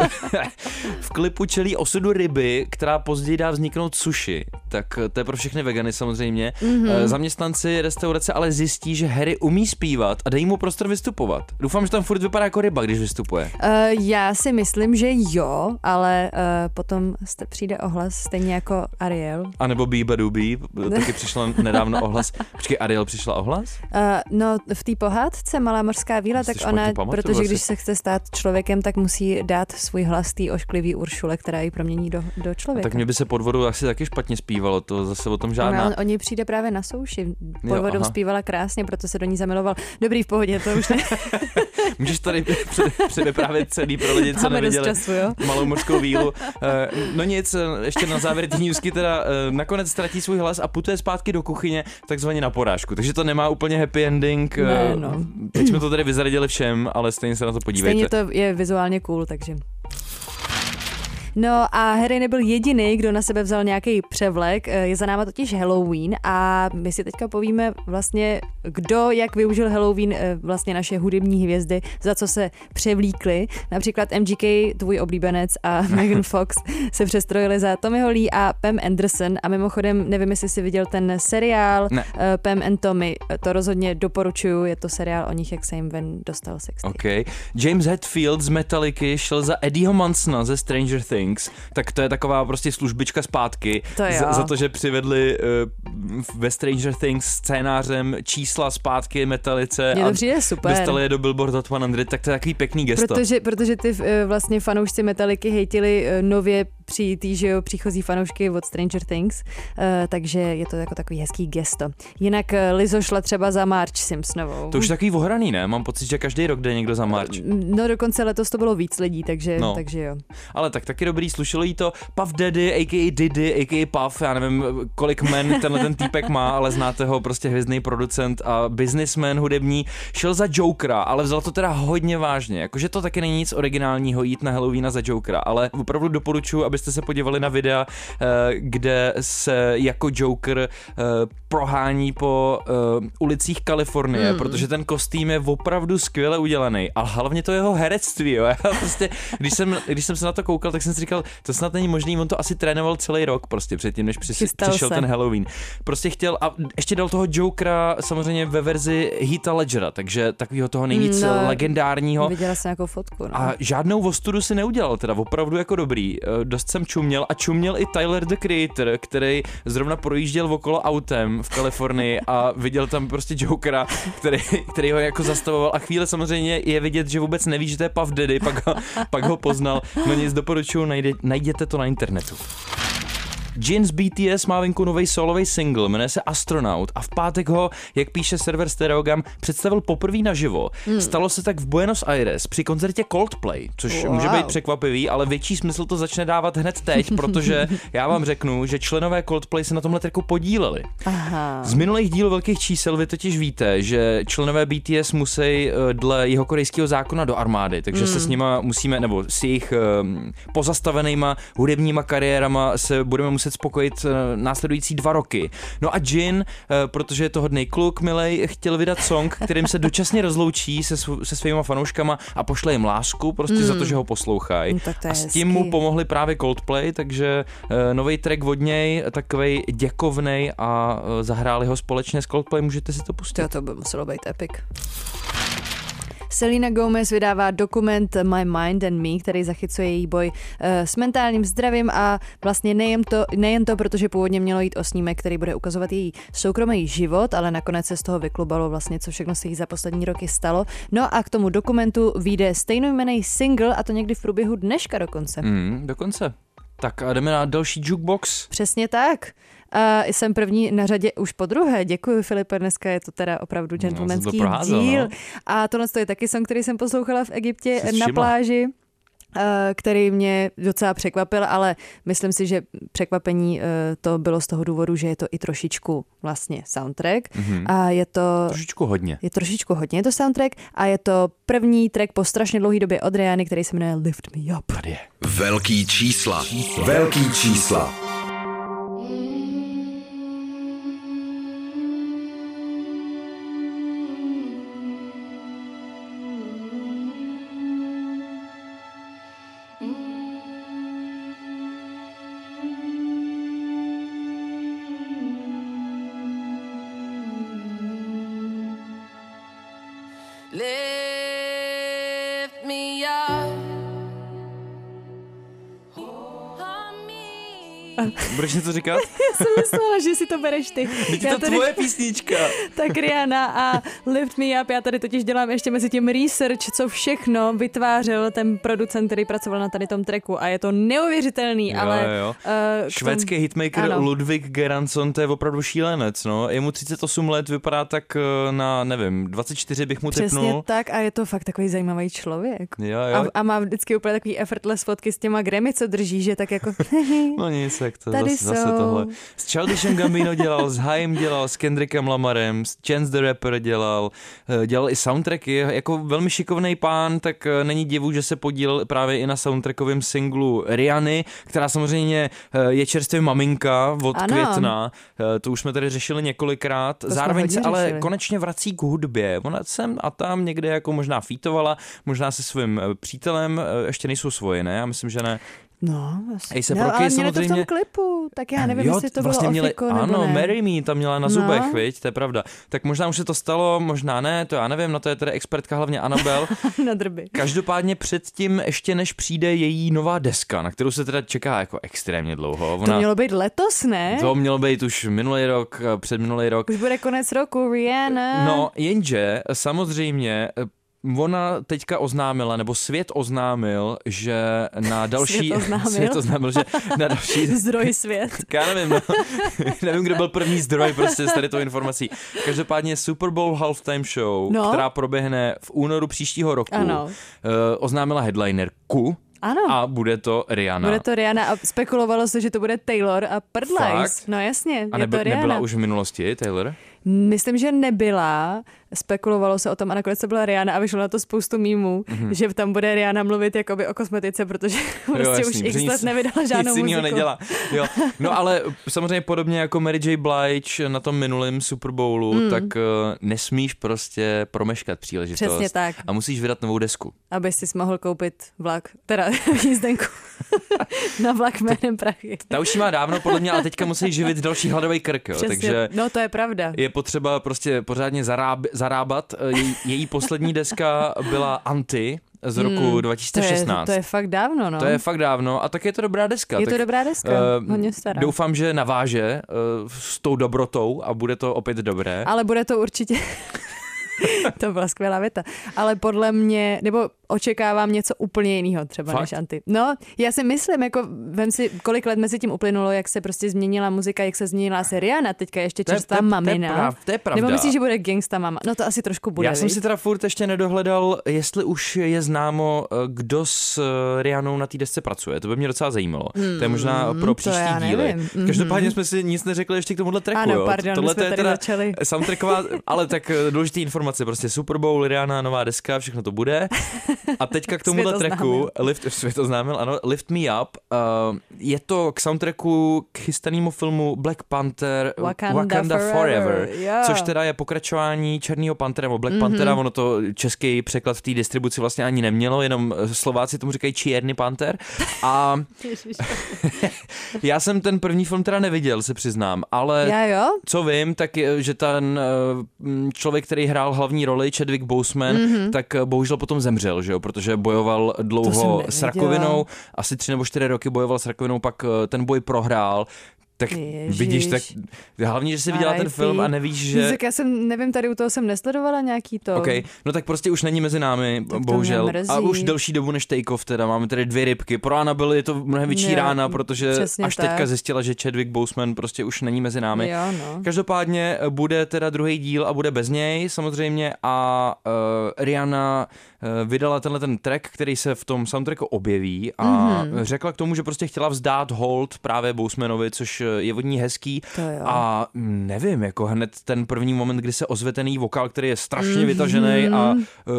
v klipu čelí osudu ryby, která později dá vzniknout sushi. Tak eh, to je pro všechny vegany samozřejmě. Mhm. Mm-hmm. Zaměstnanci restaurace ale zjistí, že Harry umí zpívat a dají mu prostor vystupovat. Doufám, že tam furt vypadá jako ryba, když vystupuje. Uh, já si myslím, že jo, ale uh, potom jste, přijde ohlas, stejně jako Ariel. A nebo Bíba Dubí, taky přišla nedávno ohlas. Počkej, Ariel přišla ohlas? Uh, no, v té pohádce Malá mořská víla, tak ona, pamatuju protože asi. když se chce stát člověkem, tak musí dát svůj hlas té ošklivý Uršule, která ji promění do, do člověka. Tak mě by se pod vodou asi taky špatně zpívalo, to zase o tom žádná. Ona, on, přijde právě na souši. Pod Jo, aha. zpívala krásně, proto se do ní zamiloval. Dobrý, v pohodě, to už ne. Můžeš tady před- předvyprávět celý pro lidi, co neviděli času, jo? malou mořskou vílu. Eh, No nic, eh, ještě na závěr ty newsky teda eh, nakonec ztratí svůj hlas a putuje zpátky do kuchyně, takzvaně na porážku. Takže to nemá úplně happy ending. Ne, no. Teď jsme to tady vyzradili všem, ale stejně se na to podívejte. Stejně to je vizuálně cool, takže... No a Harry nebyl jediný, kdo na sebe vzal nějaký převlek. Eh, Je za náma totiž Halloween a my si teďka povíme vlastně, kdo jak využil Halloween eh, vlastně naše hudební hvězdy, za co se převlíkli. Například MGK, tvůj oblíbenec a Megan Fox se přestrojili za Tommyho Lee a Pam Anderson a mimochodem nevím, jestli jsi viděl ten seriál Ne. eh, Pam and Tommy. To rozhodně doporučuju, je to seriál o nich, jak se jim ven dostal sex. OK. James Hetfield z Metallicy šel za Eddieho Mansona ze Stranger Things, tak to je taková prostě službička zpátky. To jo. za, za to, že přivedli uh, ve Stranger Things scénářem čísla zpátky Metalice Mně to a přijde super. dostali je do Billboard Hot 100, tak to je takový pěkný gesto. Protože, protože ty eh, vlastně fanoušci Metaliky hejtili eh, nově přijítý, že jo, příchozí fanoušky od Stranger Things, eh, takže je to jako takový hezký gesto. Jinak eh, Lizo šla třeba za March Simpsonovou. To už je takový ohraný, ne? Mám pocit, že každý rok jde někdo za March. No dokonce letos to bylo víc lidí, takže, No. takže jo. Ale tak taky dobrý, slušelo jí to Puff Daddy, a.k.a. Diddy, a.k.a. Puff, já nevím, kolik men tenhle ten týpek má, ale znáte ho, prostě hvězdný producent a businessman hudební, šel za Jokera, ale vzal to teda hodně vážně, jakože to taky není nic originálního jít na Halloweena za Jokera, ale opravdu doporučuji, abyste se podívali na videa, eh, kde se jako Joker eh, prohání po eh, ulicích Kalifornie, Hmm. protože ten kostým je opravdu skvěle udělaný a hlavně to jeho herectví, jo. Já prostě, když jsem, když jsem se na to koukal, tak jsem si říkal, to snad není možný, on to asi trénoval celý rok prostě předtím, než při, Chystal přišel se. ten Halloween. Prostě chtěl a ještě dal toho Jokera samozřejmě ve verzi Heatha Ledgera, takže takového toho nejvíc No, legendárního. Viděla jsem nějakou fotku. No. A žádnou ostudu si neudělal, teda opravdu jako dobrý. Eh, Dost jsem čuměl a čuměl i Tyler the Creator, který zrovna projížděl okolo autem v Kalifornii a viděl tam prostě Jokera, který, který ho jako zastavoval a chvíli samozřejmě je vidět, že vůbec neví, že to je Puff Daddy, pak ho, pak ho poznal. No nic, doporučuji, najde, najděte to na internetu. Jin z BTS má venku nový solový single, jmenuje se Astronaut a v pátek ho, jak píše server Stereogam, představil poprvé naživo. Hmm. Stalo se tak v Buenos Aires při koncertě Coldplay, což Wow. může být překvapivý, ale větší smysl to začne dávat hned teď, protože já vám řeknu, že členové Coldplay se na tomhle tracku podíleli. Aha. Z minulých dílů velkých čísel vy totiž víte, že členové BTS musí eh, dle jeho korejského zákona do armády, takže Hmm. se s nima musíme, nebo s jejich um, pozastavenýma hudebníma kariérama se budeme muset spokojit eh, následující dva roky. No a Jin, eh, protože je to hodný kluk, milej, chtěl vydat song, kterým se dočasně rozloučí se, sv- se svýma fanouškama a pošle jim lásku, prostě Hmm. za to, že ho poslouchají. No, a s tím hezký. mu pomohli právě Coldplay, takže uh, nový track od něj, takovej děkovnej a zahráli ho společně s Coldplay, můžete si to pustit. To, to by muselo být epic. Selena Gomez vydává dokument My Mind and Me, který zachycuje její boj eh, s mentálním zdravím a vlastně nejen to, nejen to, protože původně mělo jít o snímek, který bude ukazovat její soukromý život, ale nakonec se z toho vyklubalo vlastně, co všechno se jí za poslední roky stalo. No a k tomu dokumentu vyjde stejnojmený single a to někdy v průběhu dneška dokonce. Mm, dokonce. Tak a jdeme na další jukebox. Přesně tak. A jsem první na řadě už po druhé. Děkuji, Filipe, dneska je to teda opravdu gentlemanský proházel, díl. no. A tohle je taky song, který jsem poslouchala v Egyptě Jsi na všimla? pláži eh, který mě docela překvapil, ale myslím si, že překvapení eh, to bylo z toho důvodu, že je to i trošičku vlastně soundtrack Mhm. a je to Trošičku hodně. je trošičku hodně, je to soundtrack a je to první track po strašně dlouhé době od Riany, který se jmenuje Lift Me Up. Tady je. Velký čísla. Velký čísla. Lift Budeš něco říkat? Já jsem myslela, že si to bereš ty. Teď Já je to tvoje písnička. Tak Rihanna a Lift Me Up, já tady totiž dělám ještě mezi tím research, co všechno vytvářel ten producent, který pracoval na tady tom tracku a je to neuvěřitelný, Jo, ale... jo, k Švédský tomu- hitmaker Ano. Ludvík Göransson, to je opravdu šílenec, no. Je mu 38 let, vypadá tak eh, na, nevím, 24 bych mu Přesně typnul. tak a je to fakt takový zajímavý člověk. Jo, A, jo. a má vždycky úplně takový effortless fotky s těma Grammy, co drží, že tak jako... No nic, tak to Tady zase, zase jsou. tohle. S Childishem Gambino dělal, s Haim dělal, s Kendrickem Lamarem, s Chance the Rapper dělal, eh, dělal i soundtracky, jako velmi šikovný pán, tak eh, není divu, že se podílel právě i na soundtrackovém singlu Riany, která samozřejmě eh, je čerstvě maminka od Ano. května, to už jsme tady řešili několikrát, jsme zároveň se ale řešili. konečně vrací k hudbě, ona sem a tam někde jako možná fítovala, možná se svým přítelem, ještě nejsou svoje, ne? Já myslím, že ne. No, asi. A$AP no, Rocky ale měli to v samozřejmě- tom klipu, tak já nevím, jo, jestli to vlastně bylo měli, ofiko, ano, nebo ne. Marry Me tam měla na No. zubech, viď, to je pravda. Tak možná už se to stalo, možná ne, to já nevím, na to je tedy expertka hlavně Anabel. na drby. Každopádně předtím, ještě než přijde její nová deska, na kterou se teda čeká jako extrémně dlouho. To mělo být letos, ne? to mělo být už minulý rok, před minulý rok. Už bude konec roku, Rihanna. No, jenže samozřejmě Ona teďka oznámila, nebo svět oznámil, že na další... Svět oznámil? svět oznámil, že na další... Zdroj svět. Já nevím, no. nevím, kdo byl první zdroj prostě s tady tou informací. Každopádně Super Bowl Halftime Show, No. která proběhne v únoru příštího roku, Ano. eh, oznámila headlinerku Ano. a bude to Rihanna. Bude to Rihanna a spekulovalo se, že to bude Taylor a Prdlajs. No jasně, a je to Rihanna. nebyla už v minulosti Taylor? Myslím, že nebyla. Spekulovalo se o tom a nakonec to byla Rihanna a vyšlo na to spoustu mýmů, Mhm. že tam bude Rihanna mluvit jakoby o kosmetice, protože prostě jasný, už x let nevydala žádnou nic muziku. nedělá. Jo. No ale samozřejmě podobně jako Mary J. Blige na tom minulém Super Bowlu, Mm. tak uh, nesmíš prostě promeškat příležitost. Přesně tak. A musíš vydat novou desku. Aby si mohl koupit vlak, teda jízdenku na vlak jménem Prachy. Ta už má dávno podle mě, ale teďka musí živit další hladový krk, jo. Přesně, takže no to je pravda. je potřeba prostě pořádně zaráb, zarábat. Její, její poslední deska byla Anti z roku Hmm, 2016. To je, to je fakt dávno, no. To je fakt dávno a tak je to dobrá deska. Je tak, to dobrá deska, eh, hodně stará. Doufám, že naváže uh, s tou dobrotou a bude to opět dobré. Ale bude to určitě... to byla skvělá věta. Ale podle mě, nebo očekávám něco úplně jiného třeba Fakt? než Anty. No, já si myslím, jako vem si, kolik let mezi tím uplynulo, jak se prostě změnila muzika, jak se změnila se Rihanna, teďka ještě je- čerstvá to je- to je mamina. prav- to je pravda. Nebo myslíš, že bude gangsta mama? No to asi trošku bude, Já jsem viď? si teda furt ještě nedohledal, jestli už je známo, eh, kdo s eh, Rianou na té desce pracuje. To by mě docela zajímalo. to je možná Hmm, pro to příští díly. nevím. Mhm. Každopádně jsme si nic neřekli ještě k tomuhle tracku. Ano, jo. pardon, Tohle jsme je tady teda začali. soundtracková, ale tak eh, důležitý informace, prostě Super Bowl, Rihanna, nová deska, všechno to bude. A teďka k tomuhle tracku. Lift, svět oznámil, ano, Lift Me Up, uh, je to k soundtracku k chystanému filmu Black Panther Wakanda Forever, jo. což teda je pokračování Černého Pantera, nebo Black Mhm. Panthera, ono to český překlad v té distribuci vlastně ani nemělo, jenom eh, Slováci tomu říkají Čierny Panter. A já jsem ten první film teda neviděl, se přiznám, ale Já jo? co vím, tak je, že ten eh, člověk, který hrál hlavní roli, Chadwick Boseman, Mhm. tak eh, bohužel potom zemřel, že jo, protože bojoval dlouho s rakovinou, asi tři nebo čtyři roky bojoval s rakovinou, pak eh, ten boj prohrál, tak Ježiš. vidíš, tak hlavně, že jsi viděla ten film a nevíš, že... Tak já jsem, nevím, tady u toho jsem nesledovala nějaký to. OK, no tak prostě už není mezi námi, to bohužel. A už delší dobu než Take Off teda, máme tady dvě rybky. Pro Annabelle je to mnohem větší Jo, rána, protože až tak. teďka zjistila, že Chadwick Boseman prostě už není mezi námi. Jo, no. Každopádně eh, bude teda druhý díl a bude bez něj samozřejmě a uh, Rihanna uh, vydala tenhle ten track, který se v tom soundtracku objeví a Mhm. řekla k tomu, že prostě chtěla vzdát hold právě Bosemanovi, což eh, je od ní hezký a nevím, jako hned ten první moment, kdy se ozve ten její vokál, který je strašně Mhm. vytažený a uh,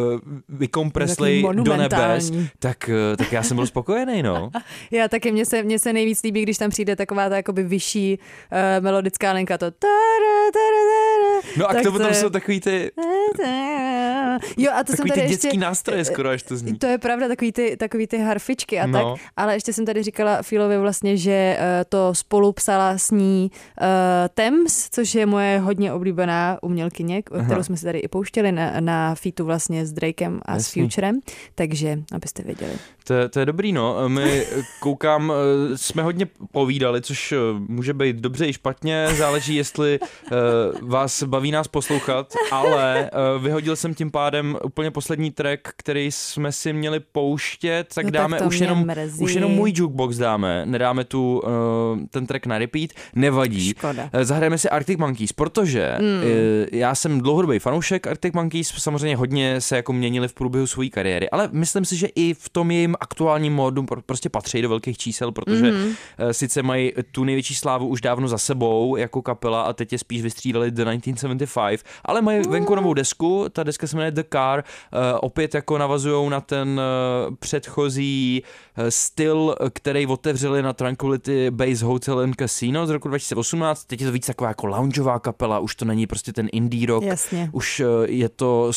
vykompreslej Takový do nebes, tak, eh, tak já jsem byl spokojený, no. Já taky, mně se, mně se nejvíc líbí, když tam přijde taková ta jakoby vyšší uh, melodická linka, to No a tak k tomu to tam jsou takový ty, Jo, a to jsem takový tady ty ještě... dětský nástroje skoro, až to zní. To je pravda, takový ty, takový ty harfičky a No. tak, ale ještě jsem tady říkala Filovi vlastně, že to spolu psala s ní uh, Thames, což je moje hodně oblíbená umělkyně, Aha. kterou jsme si tady i pouštěli na, na featu vlastně s Drakem a s Jasný. Futurem, takže abyste věděli. To, je- to je dobrý, no. My koukám, eh, jsme hodně povídali, což eh, může být dobře i špatně, záleží, jestli vás baví nás poslouchat, ale vyhodil jsem tím pádem úplně poslední track, který jsme si měli pouštět, tak No tak dáme to už jenom, mrzí. už jenom můj jukebox dáme, nedáme tu ten track na repeat, nevadí. Škoda. Zahrajeme si Arctic Monkeys, protože Mm. já jsem dlouhodobý fanoušek Arctic Monkeys, samozřejmě hodně se jako měnili v průběhu své kariéry, ale myslím si, že i v tom jejím aktuálním módu pro- prostě patří do velkých čísel, protože Mhm. mm-hmm. sice mají tu největší slávu už dávno za sebou jako kapela a teď je spíš vystřídali The 1975, ale mají venku novou desku, ta deska se jmenuje The Car, eh, opět jako navazují na ten eh, předchozí styl, který otevřeli na Tranquility Base Hotel and Casino z roku 2018, teď je to víc taková jako loungeová kapela, už to není prostě ten indie rock, Jasně. už je to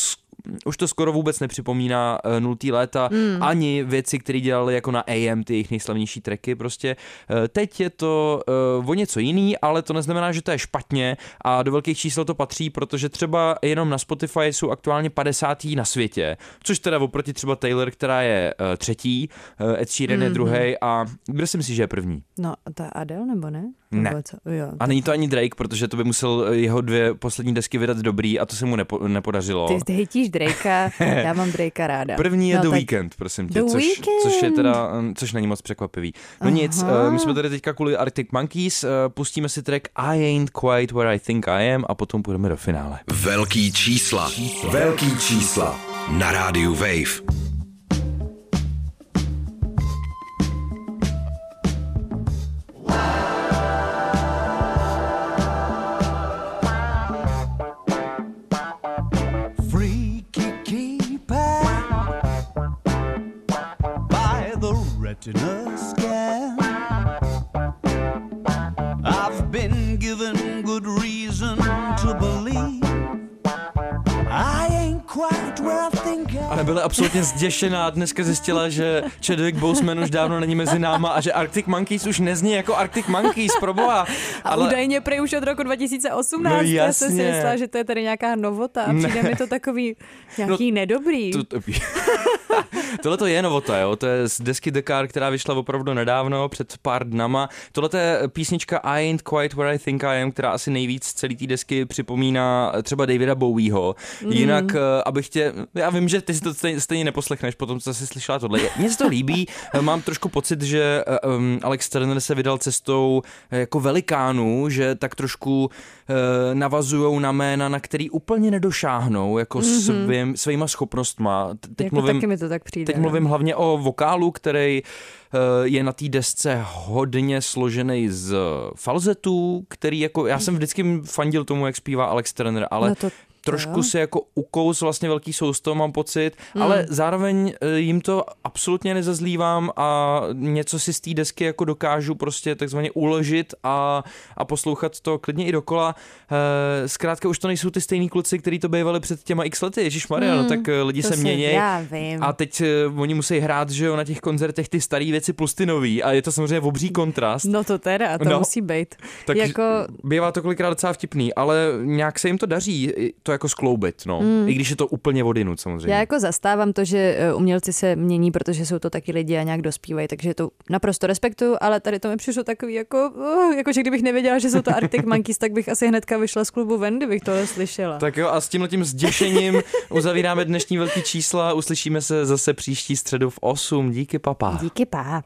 už to skoro vůbec nepřipomíná uh, nultý léta, Mm. ani věci, které dělali jako na AM, ty jejich nejslavnější tracky prostě. Uh, teď je to uh, o něco jiný, ale to neznamená, že to je špatně a do velkých čísel to patří, protože třeba jenom na Spotify jsou aktuálně 50. na světě, což teda oproti třeba Taylor, která je uh, třetí, uh, Ed Sheeran mm-hmm. je Mhm. druhý a kde si myslíš, že je první? No, ta Adele nebo ne? Ne. Nebo co? Jo. A není to ani Drake, protože to by musel eh, jeho dvě poslední desky vydat dobrý a to se mu nepo, nepodařilo. Ty, ty hejtíš Drakea, já mám Drakea ráda. První je no, The tak- Weekend, prosím tě, The což, Weeknd. což je teda, mm, což není moc překvapivý. No Aha. nic, eh, my jsme tady teďka kvůli Arctic Monkeys, eh, pustíme si track I Ain't Quite Where I Think I Am a potom půjdeme do finále. Velký čísla. Velký čísla. Na rádiu Wave. Think I A nebyla absolutně zděšená, dneska zjistila, že Chadwick Boseman už dávno není mezi náma a že Arctic Monkeys už nezní jako Arctic Monkeys, proboha. A údajně prej už od roku 2018. No Já jsem si myslela, že to je tady nějaká novota a Ne. přijde mi to takový nějaký nedobrý. To, to, Tohle to je novota, jo? to je z desky The Car, která vyšla opravdu nedávno, před pár dnama. Tohle je písnička I Ain't Quite Where I Think I Am, která asi nejvíc celý té desky připomíná třeba Davida Bowieho. Mhm. Jinak, eh, abych tě, já vím, že ty si to stejně, stejně neposlechneš, potom co jsi slyšela tohle. Mně se to líbí, mám trošku pocit, že um, Alex Turner se vydal cestou eh, jako velikánů, že tak trošku uh, navazují na jména, na který úplně nedošáhnou, jako Mhm. mm-hmm. svým, svýma schopnostma. Teď jako mluvím, taky mi to tak přijde. Teď no. mluvím hlavně o vokálu, který je na té desce hodně složený z falzetů, který jako, já jsem vždycky fandil tomu, jak zpívá Alex Turner, ale No to- trošku jo. se jako ukous vlastně velký sousto, mám pocit, Mm. ale zároveň eh, jim to absolutně nezazlívám a něco si z té desky jako dokážu prostě takzvaně uložit a, a poslouchat to klidně i dokola. Eh, Zkrátka už to nejsou ty stejný kluci, kteří to bývali před těma x lety, Ježíš Maria, no Mm, tak eh, lidi to se mění. A teď oni musí hrát, že jo, na těch koncertech ty staré věci plus ty nový a je to samozřejmě obří kontrast. No to teda, to No. musí být. Tak jako, bývá to kolikrát docela vtipný, ale nějak se jim to daří i to jako skloubit, no. Mm. I když je to úplně vodinut samozřejmě. já jako zastávám to, že eh, umělci se mění, protože jsou to taky lidi a nějak dospívají, takže to naprosto respektuju, ale tady to mi přišlo takový jako, uh, jako že kdybych nevěděla, že jsou to Arctic Monkeys, tak bych asi hnedka vyšla z klubu ven, kdybych tohle slyšela. Tak jo, a s tímhletím zděšením uzavíráme dnešní velký čísla. Uslyšíme se zase příští středu v 8. Díky, papa. Díky, pá.